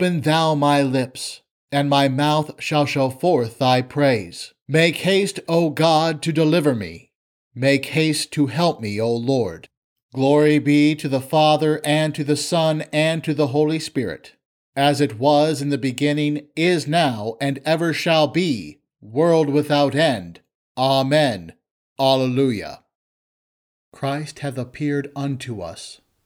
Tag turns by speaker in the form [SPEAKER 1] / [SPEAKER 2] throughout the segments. [SPEAKER 1] Open thou my lips, and my mouth shall show forth thy praise. Make haste, O God, to deliver me. Make haste to help me, O Lord. Glory be to the Father, and to the Son, and to the Holy Spirit, as it was in the beginning, is now, and ever shall be, world without end. Amen. Alleluia. Christ hath appeared unto us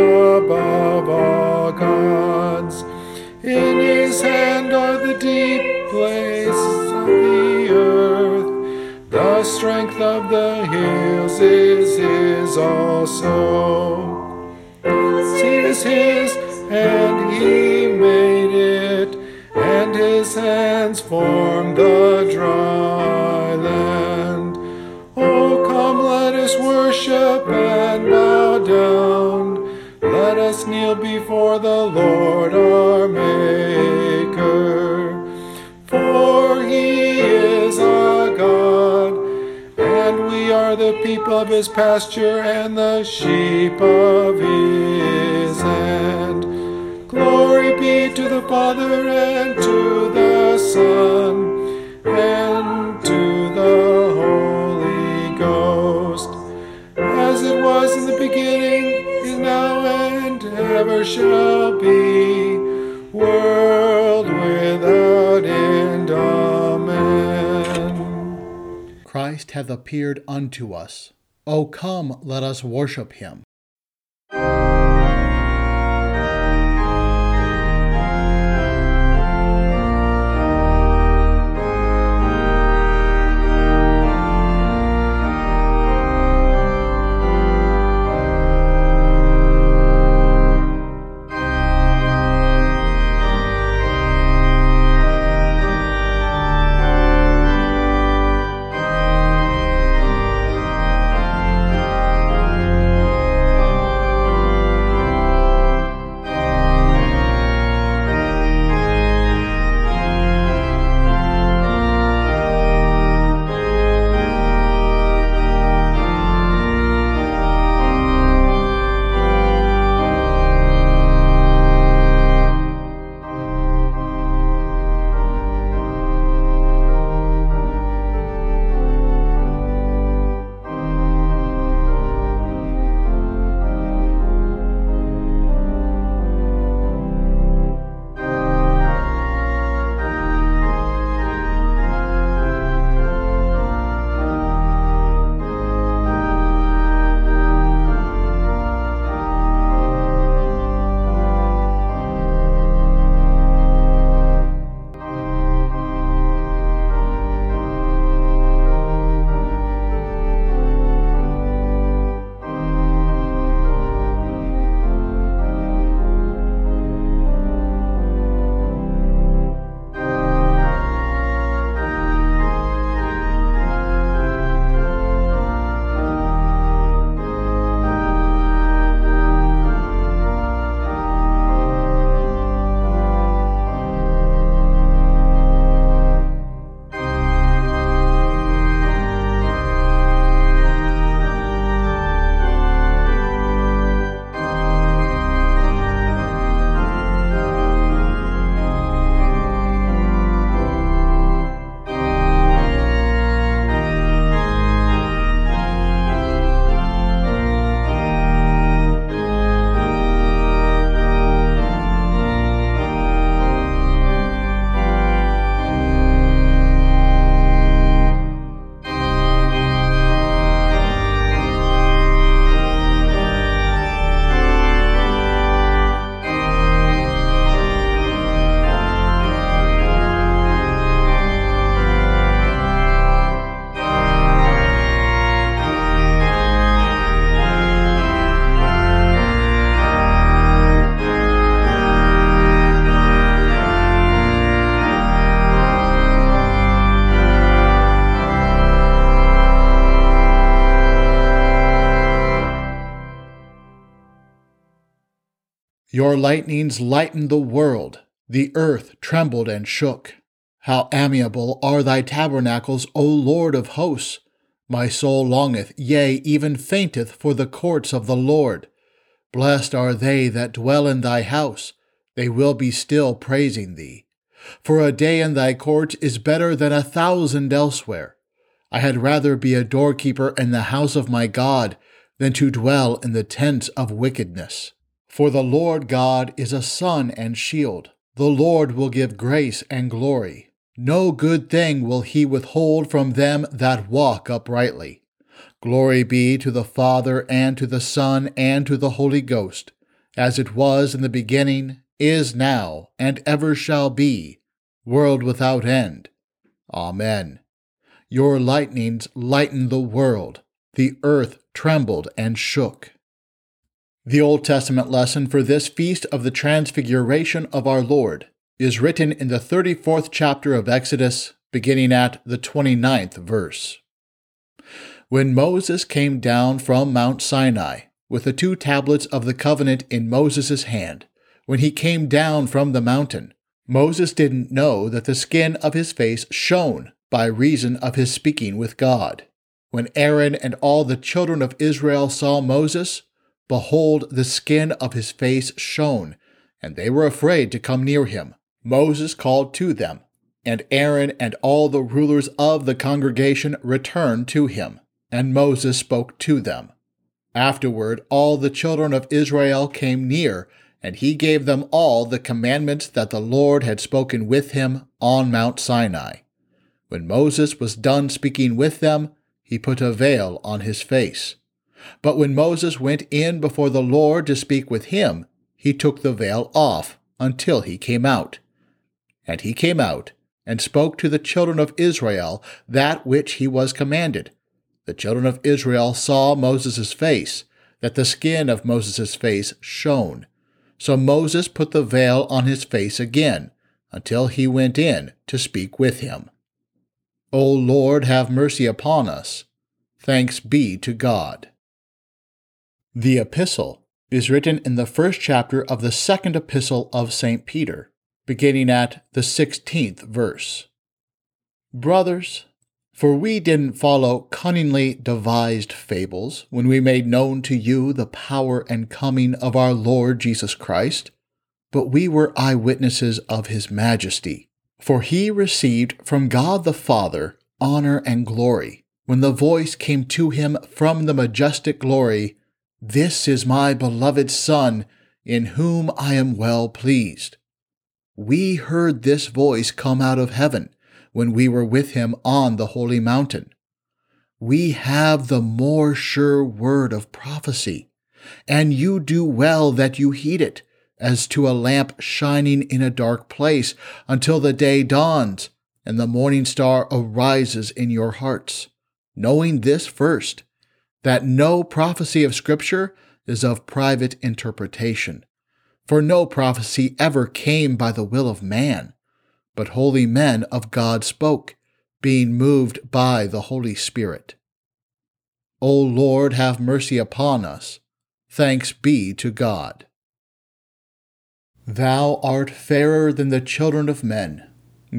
[SPEAKER 2] above all gods. In his hand are the deep places of the earth. The strength of the hills is his also. Is his, and he made it, and his hands form the drum. before the Lord our Maker. For he is a God, and we are the people of his pasture and the sheep of his hand. Glory be to the Father and to the Son and to the Holy Ghost, as it was in the beginning ever shall be, world without end. Amen.
[SPEAKER 1] Christ hath appeared unto us. O come, let us worship him. Your lightnings lightened the world, the earth trembled and shook. How amiable are thy tabernacles, O Lord of hosts! My soul longeth, yea, even fainteth for the courts of the Lord. Blessed are they that dwell in thy house, they will be still praising thee. For a day in thy court is better than a thousand elsewhere. I had rather be a doorkeeper in the house of my God than to dwell in the tents of wickedness. For the Lord God is a sun and shield. The Lord will give grace and glory. No good thing will he withhold from them that walk uprightly. Glory be to the Father, and to the Son, and to the Holy Ghost, as it was in the beginning, is now, and ever shall be, world without end. Amen. Your lightnings lighten the world. The earth trembled and shook. The Old Testament lesson for this feast of the Transfiguration of our Lord is written in the 34th chapter of Exodus, beginning at the 29th verse. When Moses came down from Mount Sinai with the two tablets of the covenant in Moses' hand, when he came down from the mountain, Moses didn't know that the skin of his face shone by reason of his speaking with God. When Aaron and all the children of Israel saw Moses, behold, the skin of his face shone, and they were afraid to come near him. Moses called to them, and Aaron and all the rulers of the congregation returned to him, and Moses spoke to them. Afterward, all the children of Israel came near, and he gave them all the commandments that the Lord had spoken with him on Mount Sinai. When Moses was done speaking with them, he put a veil on his face. But when Moses went in before the Lord to speak with him, he took the veil off until he came out. And he came out and spoke to the children of Israel that which he was commanded. The children of Israel saw Moses' face, that the skin of Moses' face shone. So Moses put the veil on his face again, until he went in to speak with him. O Lord, have mercy upon us. Thanks be to God. The epistle is written in the first chapter of the second epistle of St. Peter, beginning at the 16th verse. Brothers, for we didn't follow cunningly devised fables when we made known to you the power and coming of our Lord Jesus Christ, but we were eye witnesses of his majesty. For he received from God the Father honor and glory when the voice came to him from the majestic glory this is my beloved Son, in whom I am well pleased. We heard this voice come out of heaven when we were with him on the holy mountain. We have the more sure word of prophecy, and you do well that you heed it, as to a lamp shining in a dark place, until the day dawns and the morning star arises in your hearts. Knowing this first, that no prophecy of Scripture is of private interpretation. For no prophecy ever came by the will of man, but holy men of God spoke, being moved by the Holy Spirit. O Lord, have mercy upon us. Thanks be to God. Thou art fairer than the children of men.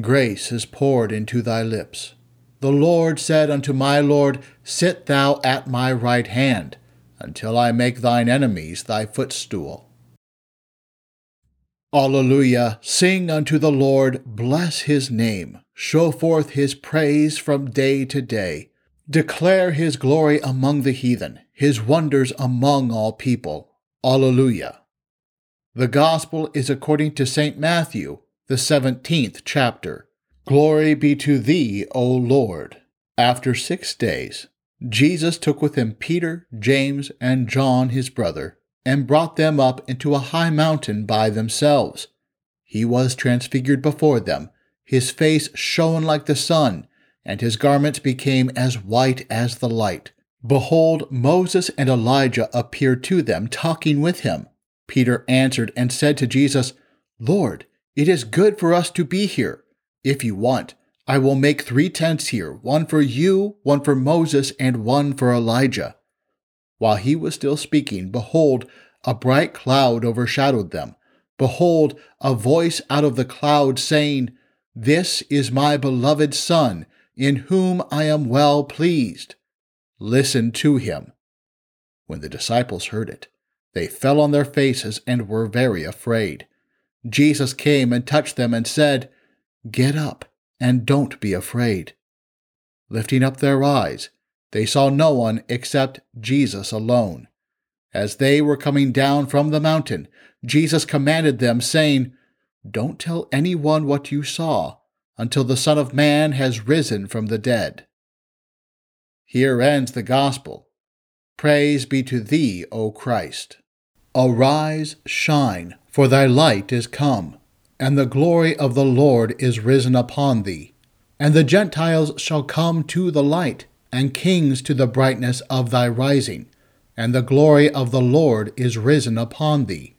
[SPEAKER 1] Grace is poured into thy lips the Lord said unto my Lord, Sit thou at my right hand, until I make thine enemies thy footstool. Alleluia! Sing unto the Lord, bless his name, show forth his praise from day to day. Declare his glory among the heathen, his wonders among all people. Alleluia! The Gospel is according to St. Matthew, the seventeenth chapter. Glory be to thee, O Lord. After six days, Jesus took with him Peter, James, and John his brother, and brought them up into a high mountain by themselves. He was transfigured before them, his face shone like the sun, and his garments became as white as the light. Behold, Moses and Elijah appeared to them, talking with him. Peter answered and said to Jesus, Lord, it is good for us to be here. If you want, I will make three tents here one for you, one for Moses, and one for Elijah. While he was still speaking, behold, a bright cloud overshadowed them. Behold, a voice out of the cloud saying, This is my beloved Son, in whom I am well pleased. Listen to him. When the disciples heard it, they fell on their faces and were very afraid. Jesus came and touched them and said, Get up, and don't be afraid. Lifting up their eyes, they saw no one except Jesus alone. As they were coming down from the mountain, Jesus commanded them, saying, Don't tell anyone what you saw until the Son of Man has risen from the dead. Here ends the Gospel. Praise be to thee, O Christ. Arise, shine, for thy light is come and the glory of the Lord is risen upon thee. And the Gentiles shall come to the light, and kings to the brightness of thy rising. And the glory of the Lord is risen upon thee.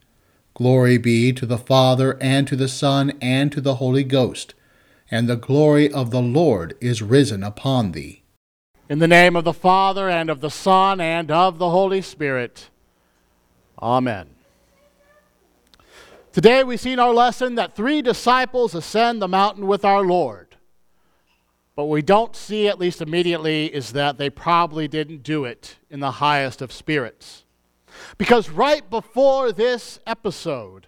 [SPEAKER 1] Glory be to the Father, and to the Son, and to the Holy Ghost. And the glory of the Lord is risen upon thee. In the name of the Father, and of the Son, and of the Holy Spirit. Amen. Today we've seen our lesson that three disciples ascend the mountain with our Lord. But we don't see, at least immediately, is that they probably didn't do it in the highest of spirits. Because right before this episode,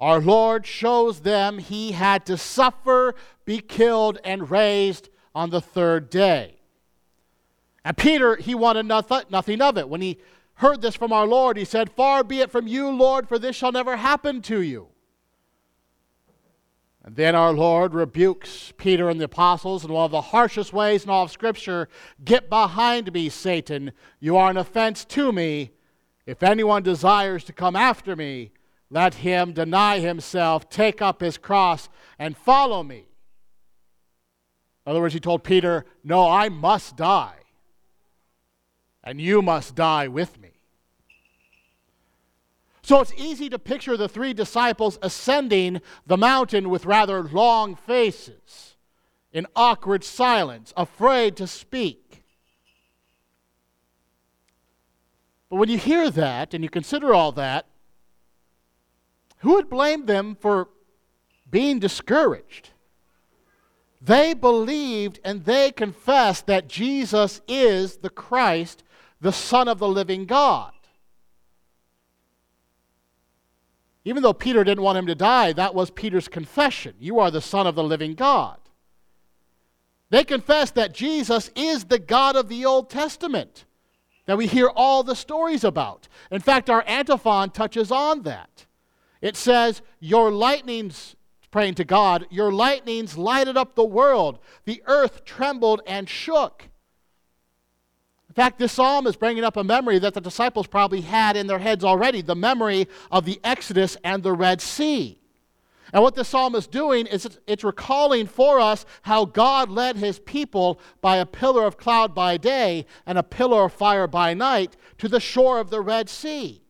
[SPEAKER 1] our Lord shows them he had to suffer, be killed, and raised on the third day. And Peter, he wanted nothing of it. When he heard this from our Lord, he said, Far be it from you, Lord, for this shall never happen to you. And then our Lord rebukes Peter and the apostles in one of the harshest ways in all of Scripture Get behind me, Satan. You are an offense to me. If anyone desires to come after me, let him deny himself, take up his cross, and follow me. In other words, he told Peter, No, I must die, and you must die with me. So it's easy to picture the three disciples ascending the mountain with rather long faces, in awkward silence, afraid to speak. But when you hear that and you consider all that, who would blame them for being discouraged? They believed and they confessed that Jesus is the Christ, the Son of the living God. Even though Peter didn't want him to die, that was Peter's confession You are the Son of the living God. They confess that Jesus is the God of the Old Testament that we hear all the stories about. In fact, our antiphon touches on that. It says, Your lightnings, praying to God, your lightnings lighted up the world. The earth trembled and shook. In fact, this psalm is bringing up a memory that the disciples probably had in their heads already the memory of the Exodus and the Red Sea. And what this psalm is doing is it's, it's recalling for us how God led his people by a pillar of cloud by day and a pillar of fire by night to the shore of the Red Sea.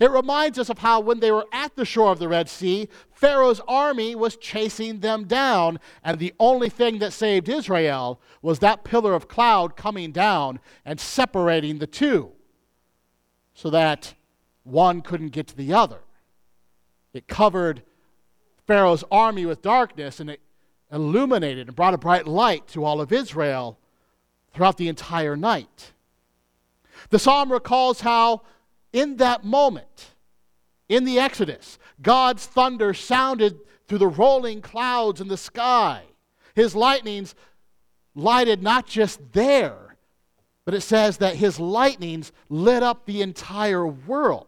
[SPEAKER 1] It reminds us of how, when they were at the shore of the Red Sea, Pharaoh's army was chasing them down, and the only thing that saved Israel was that pillar of cloud coming down and separating the two so that one couldn't get to the other. It covered Pharaoh's army with darkness and it illuminated and brought a bright light to all of Israel throughout the entire night. The psalm recalls how in that moment, in the Exodus, God's thunder sounded through the rolling clouds in the sky. His lightnings lighted not just there, but it says that his lightnings lit up the entire world.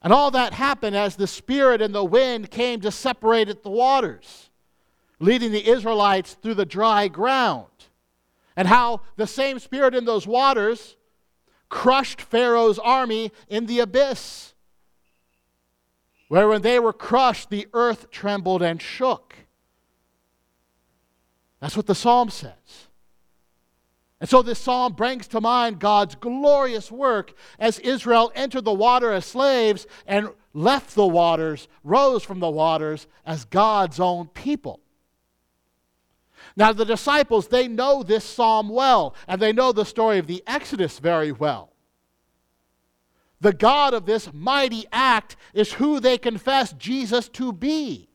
[SPEAKER 1] And all that happened as the Spirit and the wind came to separate the waters, leading the Israelites through the dry ground. And how the same Spirit in those waters crushed Pharaoh's army in the abyss, where when they were crushed, the earth trembled and shook. That's what the psalm says. And so this psalm brings to mind God's glorious work as Israel entered the water as slaves and left the waters, rose from the waters as God's own people. Now, the disciples, they know this psalm well, and they know the story of the Exodus very well. The God of this mighty act is who they confess Jesus to be.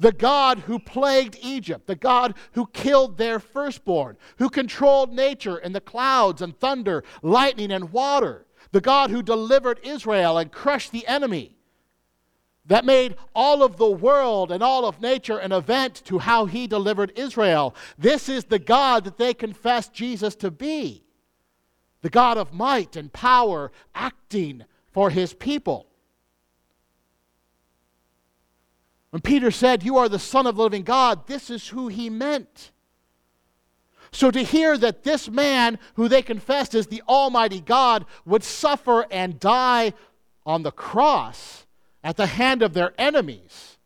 [SPEAKER 1] The God who plagued Egypt, the God who killed their firstborn, who controlled nature and the clouds and thunder, lightning and water, the God who delivered Israel and crushed the enemy that made all of the world and all of nature an event to how he delivered Israel. This is the God that they confessed Jesus to be the God of might and power acting for his people. When Peter said, You are the Son of the living God, this is who he meant. So to hear that this man, who they confessed as the Almighty God, would suffer and die on the cross at the hand of their enemies.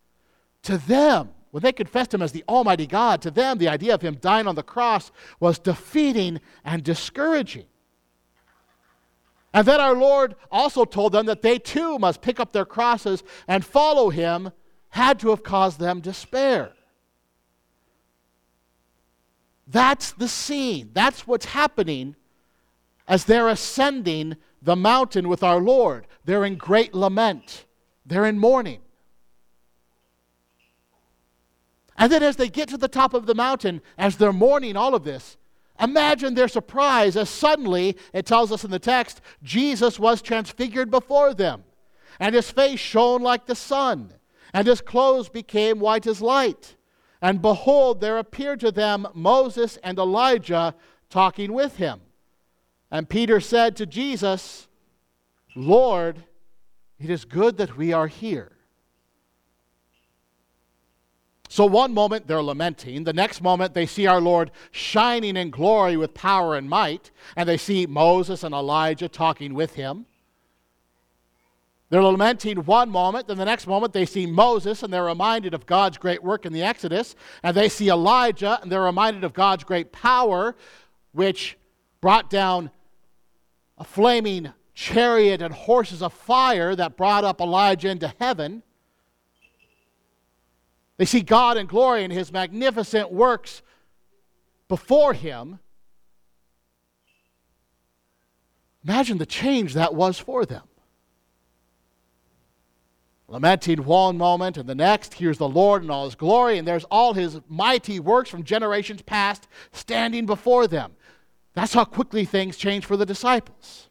[SPEAKER 1] To them, when they confessed him as the Almighty God, to them, the idea of him dying on the cross was defeating and discouraging. And then our Lord also told them that they too must pick up their crosses and follow him, had to have caused them despair. That's the scene. That's what's happening as they're ascending the mountain with our Lord. They're in great lament. They're in mourning. And then as they get to the top of the mountain, as they're mourning all of this, imagine their surprise as suddenly, it tells us in the text, Jesus was transfigured before them, and his face shone like the sun, and his clothes became white as light. And behold, there appeared to them Moses and Elijah talking with him. And Peter said to Jesus, Lord, it is good that we are here. So, one moment they're lamenting. The next moment they see our Lord shining in glory with power and might, and they see Moses and Elijah talking with him. They're lamenting one moment, then the next moment they see Moses and they're reminded of God's great work in the Exodus, and they see Elijah and they're reminded of God's great power, which brought down a flaming chariot and horses of fire that brought up Elijah into heaven. They see God in glory and his magnificent works before him. Imagine the change that was for them. Lamenting one moment and the next, here's the Lord in all his glory, and there's all his mighty works from generations past standing before them. That's how quickly things change for the disciples.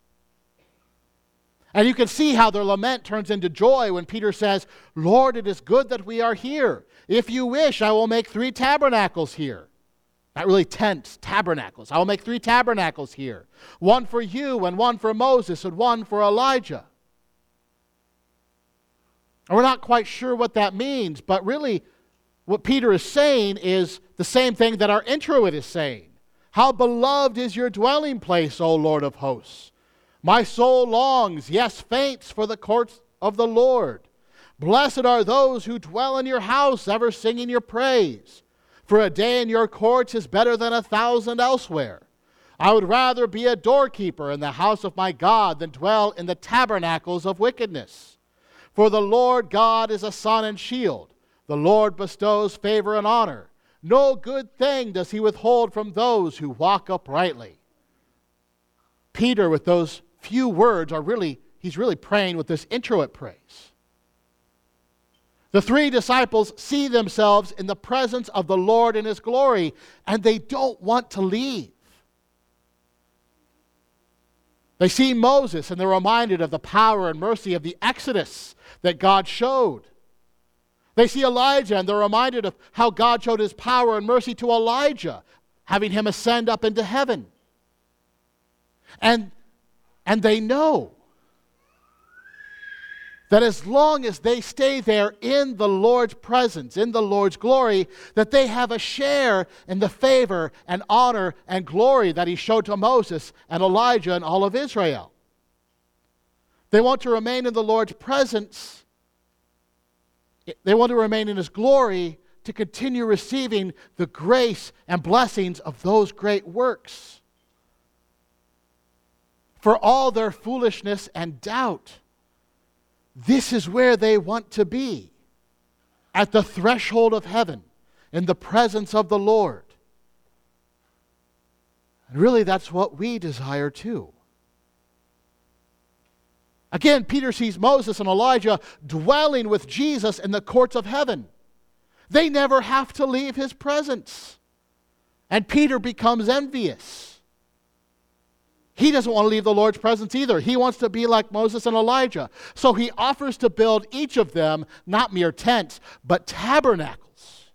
[SPEAKER 1] And you can see how their lament turns into joy when Peter says, Lord, it is good that we are here. If you wish, I will make three tabernacles here. Not really tents, tabernacles. I will make three tabernacles here one for you, and one for Moses, and one for Elijah. And we're not quite sure what that means, but really, what Peter is saying is the same thing that our introit is saying. How beloved is your dwelling place, O Lord of hosts! My soul longs, yes, faints for the courts of the Lord. Blessed are those who dwell in your house, ever singing your praise. For a day in your courts is better than a thousand elsewhere. I would rather be a doorkeeper in the house of my God than dwell in the tabernacles of wickedness. For the Lord God is a sun and shield. The Lord bestows favor and honor. No good thing does he withhold from those who walk uprightly. Peter, with those few words are really, he's really praying with this introit praise. The three disciples see themselves in the presence of the Lord in his glory, and they don't want to leave. They see Moses, and they're reminded of the power and mercy of the Exodus that God showed. They see Elijah, and they're reminded of how God showed his power and mercy to Elijah, having him ascend up into heaven. And and they know that as long as they stay there in the Lord's presence, in the Lord's glory, that they have a share in the favor and honor and glory that He showed to Moses and Elijah and all of Israel. They want to remain in the Lord's presence, they want to remain in His glory to continue receiving the grace and blessings of those great works for all their foolishness and doubt. This is where they want to be at the threshold of heaven, in the presence of the Lord. And really, that's what we desire too. Again, Peter sees Moses and Elijah dwelling with Jesus in the courts of heaven. They never have to leave his presence. And Peter becomes envious. He doesn't want to leave the Lord's presence either. He wants to be like Moses and Elijah. So he offers to build each of them not mere tents, but tabernacles,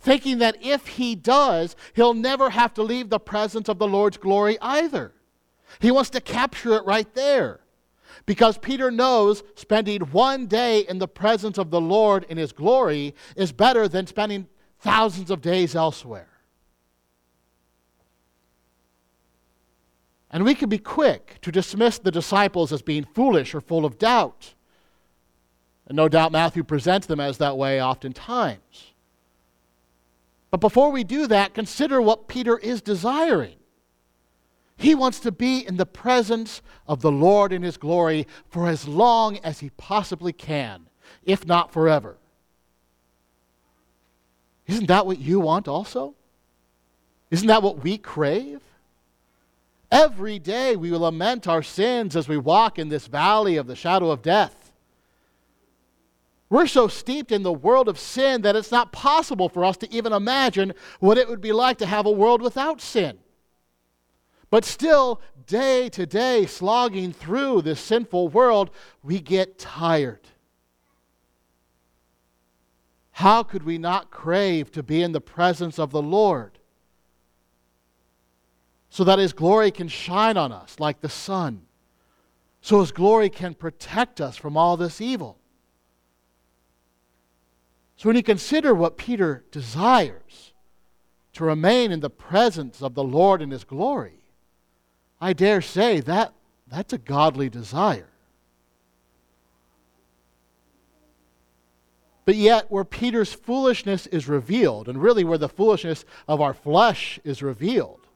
[SPEAKER 1] thinking that if he does, he'll never have to leave the presence of the Lord's glory either. He wants to capture it right there. Because Peter knows spending one day in the presence of the Lord in his glory is better than spending thousands of days elsewhere. And we can be quick to dismiss the disciples as being foolish or full of doubt. And no doubt Matthew presents them as that way oftentimes. But before we do that, consider what Peter is desiring. He wants to be in the presence of the Lord in his glory for as long as he possibly can, if not forever. Isn't that what you want also? Isn't that what we crave? Every day we lament our sins as we walk in this valley of the shadow of death. We're so steeped in the world of sin that it's not possible for us to even imagine what it would be like to have a world without sin. But still, day to day, slogging through this sinful world, we get tired. How could we not crave to be in the presence of the Lord? so that His glory can shine on us like the sun, so His glory can protect us from all this evil. So when you consider what Peter desires, to remain in the presence of the Lord in His glory, I dare say that that's a godly desire. But yet, where Peter's foolishness is revealed, and really where the foolishness of our flesh is revealed,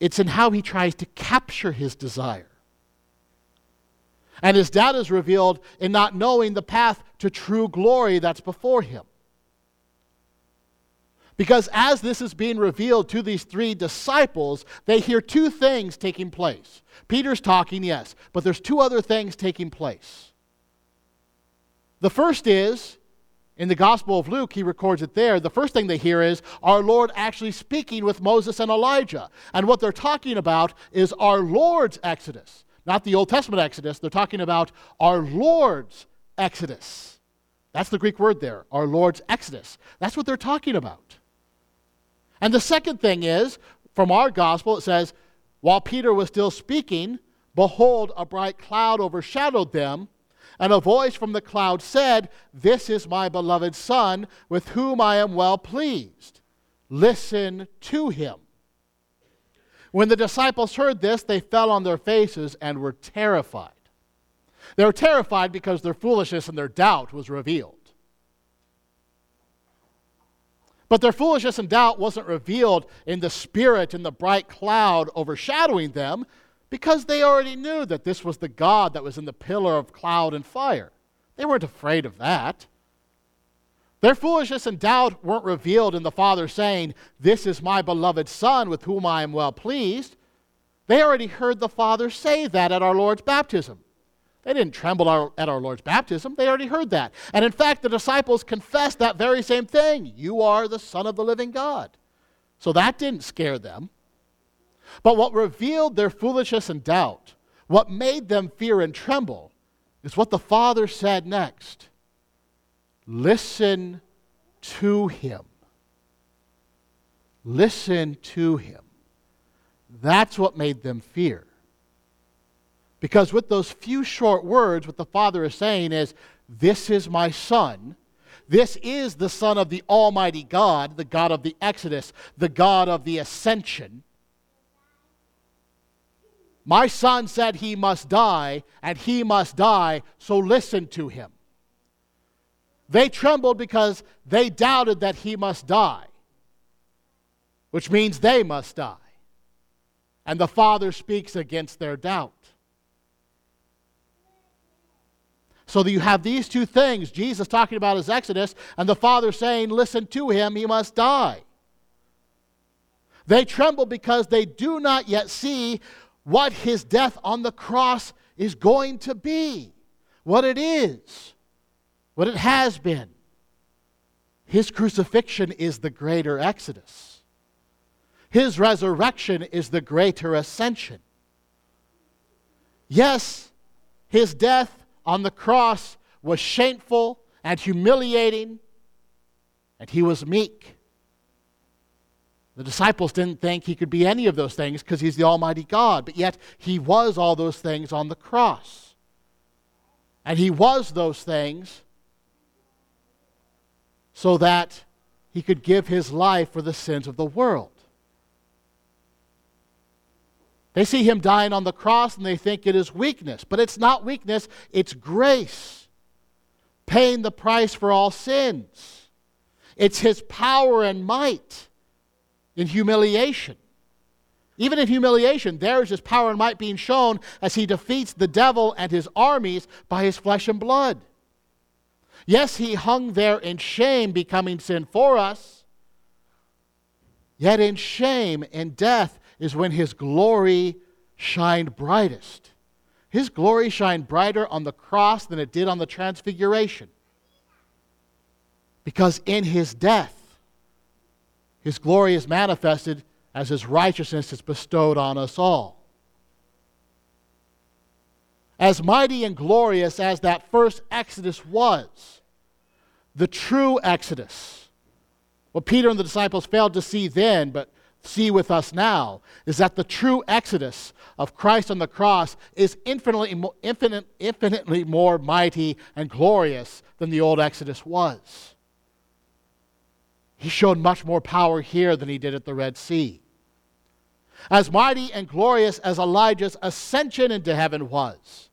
[SPEAKER 1] it's in how he tries to capture his desire. And his doubt is revealed in not knowing the path to true glory that's before him. Because as this is being revealed to these three disciples, they hear two things taking place. Peter's talking, yes, but there's two other things taking place. The first is in the Gospel of Luke, he records it there. The first thing they hear is our Lord actually speaking with Moses and Elijah. And what they're talking about is our Lord's Exodus, not the Old Testament Exodus. They're talking about our Lord's Exodus. That's the Greek word there, our Lord's Exodus. That's what they're talking about. And the second thing is from our Gospel, it says, while Peter was still speaking, behold, a bright cloud overshadowed them and a voice from the cloud said, This is my beloved Son, with whom I am well pleased. Listen to him. When the disciples heard this, they fell on their faces and were terrified. They were terrified because their foolishness and their doubt was revealed. But their foolishness and doubt wasn't revealed in the spirit in the bright cloud overshadowing them because they already knew that this was the God that was in the pillar of cloud and fire. They weren't afraid of that. Their foolishness and doubt weren't revealed in the Father saying, This is my beloved Son with whom I am well pleased. They already heard the Father say that at our Lord's baptism. They didn't tremble our, at our Lord's baptism. They already heard that. And in fact, the disciples confessed that very same thing You are the Son of the living God. So that didn't scare them. But what revealed their foolishness and doubt, what made them fear and tremble, is what the Father said next Listen to him. Listen to him. That's what made them fear. Because with those few short words, what the Father is saying is, This is my Son. This is the Son of the Almighty God, the God of the Exodus, the God of the Ascension. My son said he must die, and he must die, so listen to him. They trembled because they doubted that he must die, which means they must die. And the father speaks against their doubt. So you have these two things Jesus talking about his exodus, and the father saying, Listen to him, he must die. They tremble because they do not yet see what his death on the cross is going to be, what it is, what it has been. His crucifixion is the greater exodus. His resurrection is the greater ascension. Yes, his death on the cross was shameful and humiliating, and he was meek. The disciples didn't think he could be any of those things because he's the Almighty God, but yet he was all those things on the cross. And he was those things so that he could give his life for the sins of the world. They see him dying on the cross and they think it is weakness, but it's not weakness, it's grace, paying the price for all sins. It's his power and might in humiliation. Even in humiliation, there is his power and might being shown as he defeats the devil and his armies by his flesh and blood. Yes, he hung there in shame, becoming sin for us. Yet in shame and death is when his glory shined brightest. His glory shined brighter on the cross than it did on the transfiguration. Because in his death, his glory is manifested as His righteousness is bestowed on us all. As mighty and glorious as that first Exodus was, the true Exodus, what Peter and the disciples failed to see then, but see with us now, is that the true Exodus of Christ on the cross is infinitely, infinite, infinitely more mighty and glorious than the old Exodus was. He showed much more power here than he did at the Red Sea. As mighty and glorious as Elijah's ascension into heaven was,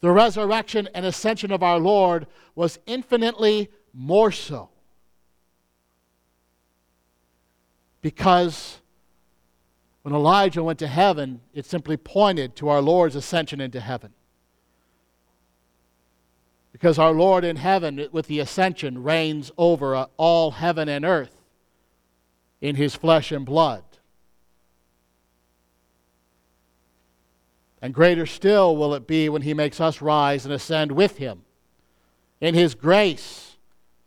[SPEAKER 1] the resurrection and ascension of our Lord was infinitely more so. Because when Elijah went to heaven, it simply pointed to our Lord's ascension into heaven. Because our Lord in heaven, with the ascension, reigns over uh, all heaven and earth in his flesh and blood. And greater still will it be when he makes us rise and ascend with him in his grace,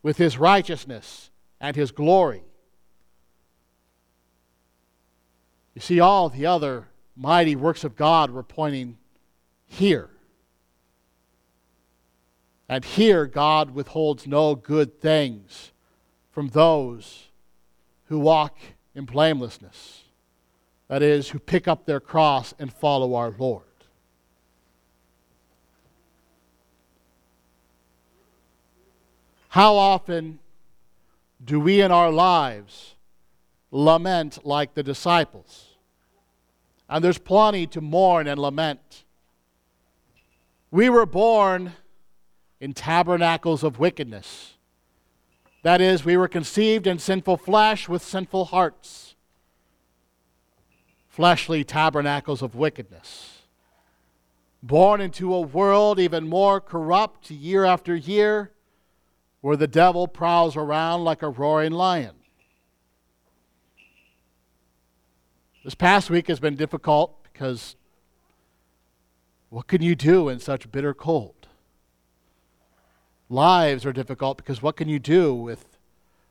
[SPEAKER 1] with his righteousness, and his glory. You see, all the other mighty works of God were pointing here. And here, God withholds no good things from those who walk in blamelessness, that is, who pick up their cross and follow our Lord. How often do we in our lives lament like the disciples? And there's plenty to mourn and lament. We were born in tabernacles of wickedness. That is, we were conceived in sinful flesh with sinful hearts, fleshly tabernacles of wickedness. Born into a world even more corrupt year after year, where the devil prowls around like a roaring lion. This past week has been difficult because what can you do in such bitter cold? lives are difficult because what can you do with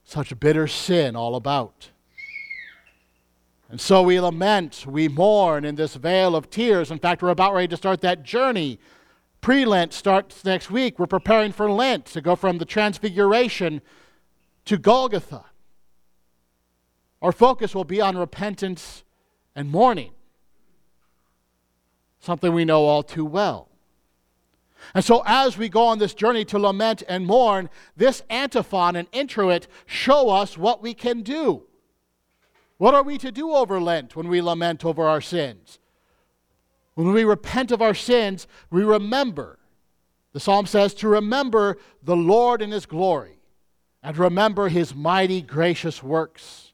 [SPEAKER 1] such bitter sin all about? And so we lament, we mourn in this vale of tears. In fact, we're about ready to start that journey. Pre Lent starts next week. We're preparing for Lent to go from the Transfiguration to Golgotha. Our focus will be on repentance and mourning, something we know all too well. And so, as we go on this journey to lament and mourn, this antiphon and introit show us what we can do. What are we to do over Lent when we lament over our sins? When we repent of our sins, we remember. The psalm says to remember the Lord in his glory and remember his mighty gracious works.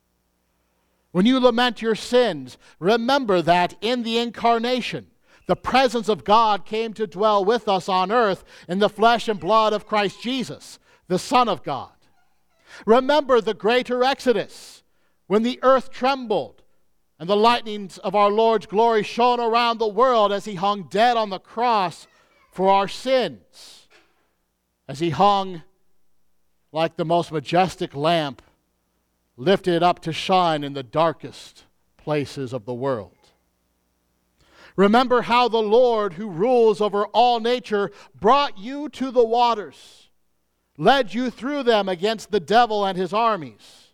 [SPEAKER 1] When you lament your sins, remember that in the incarnation, the presence of God came to dwell with us on earth in the flesh and blood of Christ Jesus, the Son of God. Remember the greater Exodus, when the earth trembled and the lightnings of our Lord's glory shone around the world as he hung dead on the cross for our sins, as he hung like the most majestic lamp lifted up to shine in the darkest places of the world. Remember how the Lord, who rules over all nature, brought you to the waters, led you through them against the devil and his armies.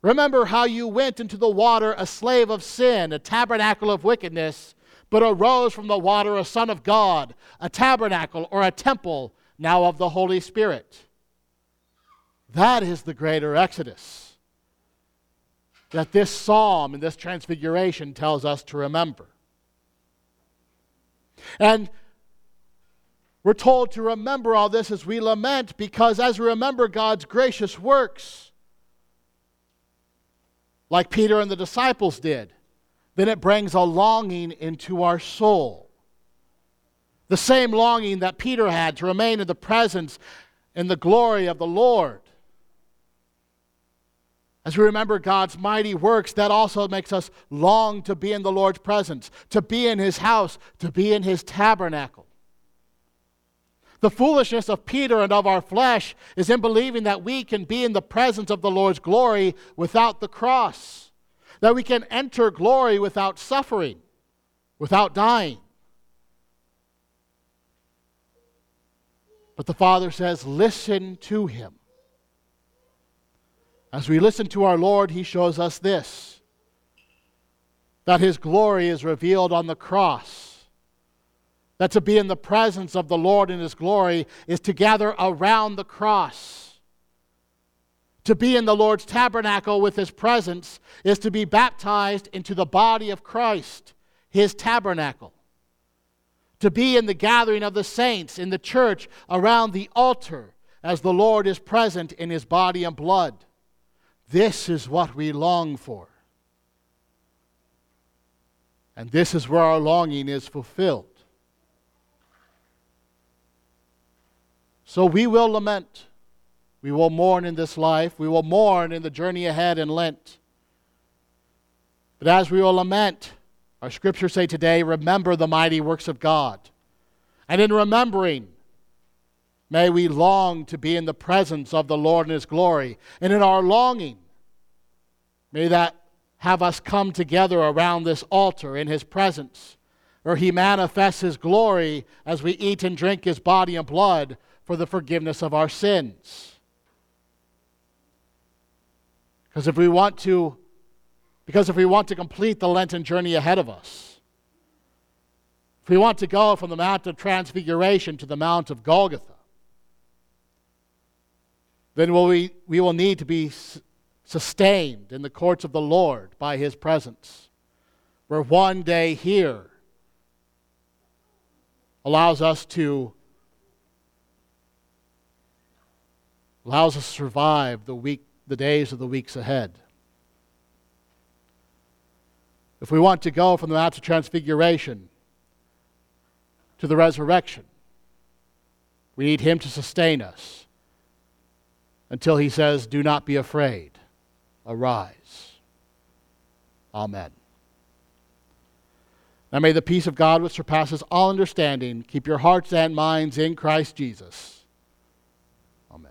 [SPEAKER 1] Remember how you went into the water a slave of sin, a tabernacle of wickedness, but arose from the water a son of God, a tabernacle or a temple now of the Holy Spirit. That is the greater exodus that this psalm and this transfiguration tells us to remember. And we're told to remember all this as we lament because as we remember God's gracious works, like Peter and the disciples did, then it brings a longing into our soul. The same longing that Peter had to remain in the presence and the glory of the Lord. As we remember God's mighty works, that also makes us long to be in the Lord's presence, to be in his house, to be in his tabernacle. The foolishness of Peter and of our flesh is in believing that we can be in the presence of the Lord's glory without the cross, that we can enter glory without suffering, without dying. But the Father says, Listen to him. As we listen to our Lord, he shows us this that his glory is revealed on the cross. That to be in the presence of the Lord in his glory is to gather around the cross. To be in the Lord's tabernacle with his presence is to be baptized into the body of Christ, his tabernacle. To be in the gathering of the saints in the church around the altar as the Lord is present in his body and blood this is what we long for. And this is where our longing is fulfilled. So we will lament. We will mourn in this life. We will mourn in the journey ahead in Lent. But as we will lament, our scriptures say today, remember the mighty works of God. And in remembering, may we long to be in the presence of the Lord in His glory. And in our longing, May that have us come together around this altar in his presence, where he manifests his glory as we eat and drink his body and blood for the forgiveness of our sins. Because if we want to because if we want to complete the Lenten journey ahead of us, if we want to go from the Mount of Transfiguration to the Mount of Golgotha, then will we, we will need to be sustained in the courts of the Lord by his presence. Where one day here allows us to allows us to survive the week the days of the weeks ahead. If we want to go from the Mount of Transfiguration to the resurrection, we need Him to sustain us until He says, Do not be afraid. Arise. Amen. Now may the peace of God, which surpasses all understanding, keep your hearts and minds in Christ Jesus. Amen.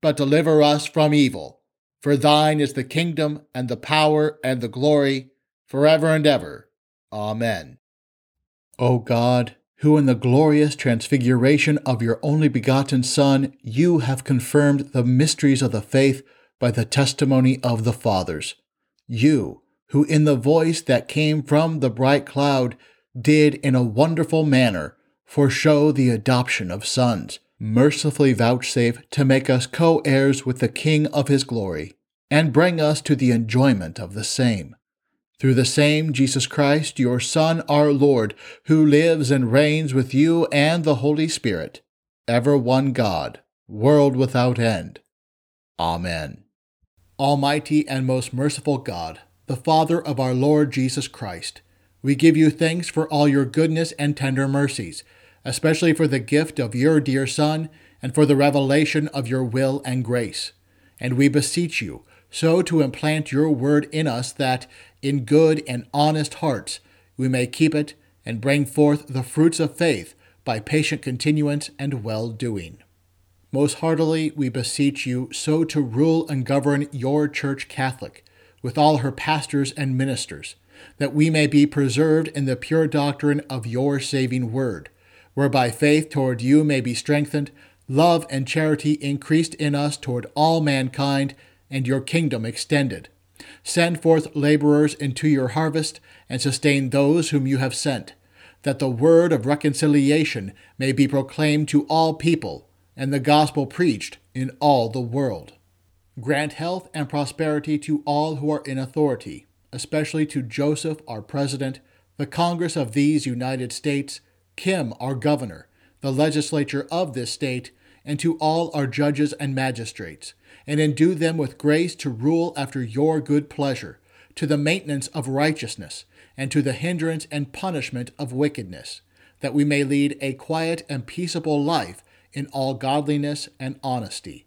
[SPEAKER 1] but deliver us from evil. For thine is the kingdom, and the power, and the glory, forever and ever. Amen. O God, who in the glorious transfiguration of your only begotten Son, you have confirmed the mysteries of the faith by the testimony of the fathers. You, who in the voice that came from the bright cloud, did in a wonderful manner foreshow the adoption of sons mercifully vouchsafe to make us co heirs with the King of his glory, and bring us to the enjoyment of the same. Through the same Jesus Christ, your Son, our Lord, who lives and reigns with you and the Holy Spirit, ever one God, world without end. Amen. Almighty and most merciful God, the Father of our Lord Jesus Christ, we give you thanks for all your goodness and tender mercies especially for the gift of your dear Son and for the revelation of your will and grace. And we beseech you so to implant your word in us that, in good and honest hearts, we may keep it and bring forth the fruits of faith by patient continuance and well doing. Most heartily we beseech you so to rule and govern your Church Catholic, with all her pastors and ministers, that we may be preserved in the pure doctrine of your saving word whereby faith toward you may be strengthened, love and charity increased in us toward all mankind, and your kingdom extended. Send forth laborers into your harvest, and sustain those whom you have sent, that the word of reconciliation may be proclaimed to all people, and the gospel preached in all the world. Grant health and prosperity to all who are in authority, especially to Joseph, our President, the Congress of these United States, Kim, our governor, the legislature of this state, and to all our judges and magistrates, and endue them with grace to rule after your good pleasure, to the maintenance of righteousness, and to the hindrance and punishment of wickedness, that we may lead a quiet and peaceable life in all godliness and honesty.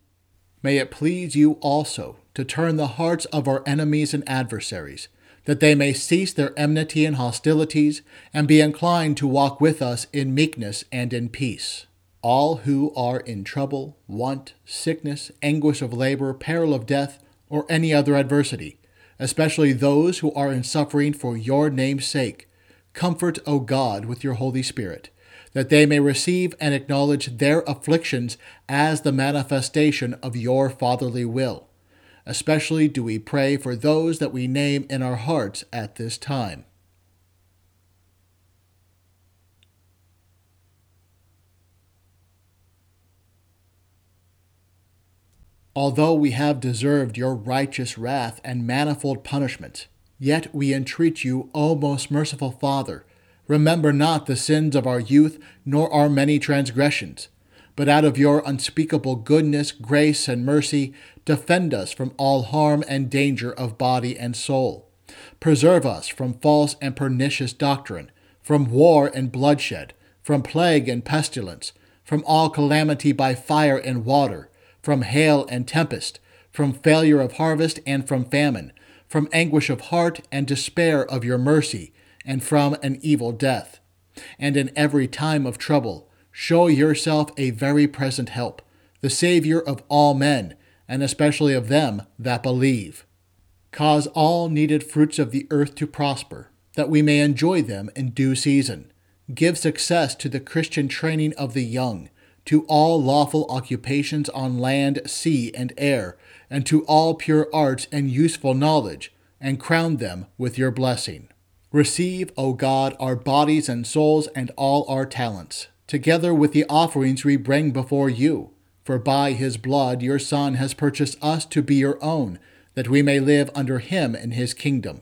[SPEAKER 1] May it please you also to turn the hearts of our enemies and adversaries that they may cease their enmity and hostilities, and be inclined to walk with us in meekness and in peace. All who are in trouble, want, sickness, anguish of labor, peril of death, or any other adversity, especially those who are in suffering for your name's sake, comfort, O God, with your Holy Spirit, that they may receive and acknowledge their afflictions as the manifestation of your fatherly will Especially do we pray for those that we name in our hearts at this time. Although we have deserved your righteous wrath and manifold punishment, yet we entreat you, O most merciful Father, remember not the sins of our youth, nor our many transgressions, but out of your unspeakable goodness, grace, and mercy, Defend us from all harm and danger of body and soul. Preserve us from false and pernicious doctrine, from war and bloodshed, from plague and pestilence, from all calamity by fire and water, from hail and tempest, from failure of harvest and from famine, from anguish of heart and despair of your mercy, and from an evil death. And in every time of trouble, show yourself a very present help, the Savior of all men and especially of them that believe. Cause all needed fruits of the earth to prosper, that we may enjoy them in due season. Give success to the Christian training of the young, to all lawful occupations on land, sea, and air, and to all pure arts and useful knowledge, and crown them with your blessing. Receive, O God, our bodies and souls and all our talents, together with the offerings we bring before you for by his blood your Son has purchased us to be your own, that we may live under him in his kingdom.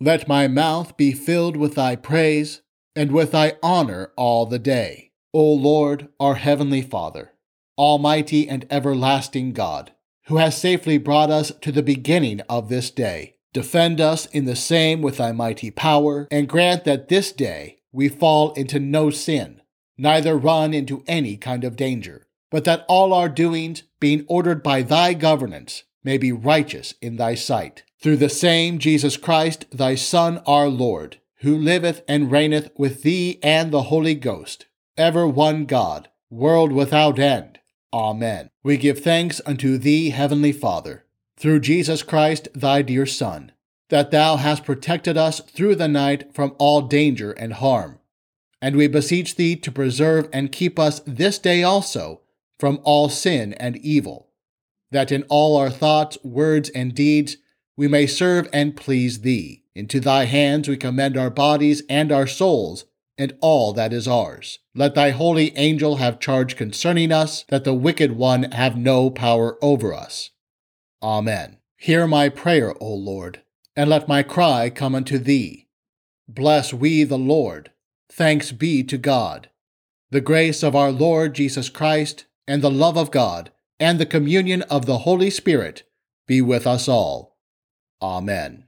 [SPEAKER 1] Let my mouth be filled with thy praise and with thy honor all the day. O Lord, our heavenly Father, almighty and everlasting God, who has safely brought us to the beginning of this day, defend us in the same with thy mighty power, and grant that this day we fall into no sin, neither run into any kind of danger but that all our doings, being ordered by thy governance, may be righteous in thy sight. Through the same Jesus Christ, thy Son, our Lord, who liveth and reigneth with thee and the Holy Ghost, ever one God, world without end. Amen. We give thanks unto thee, Heavenly Father, through Jesus Christ, thy dear Son, that thou hast protected us through the night from all danger and harm. And we beseech thee to preserve and keep us this day also from all sin and evil, that in all our thoughts, words, and deeds we may serve and please Thee. Into Thy hands we commend our bodies and our souls, and all that is ours. Let Thy holy angel have charge concerning us, that the wicked one have no power over us. Amen. Hear my prayer, O Lord, and let my cry come unto Thee. Bless we the Lord. Thanks be to God. The grace of our Lord Jesus Christ and the love of God, and the communion of the Holy Spirit be with us all. Amen.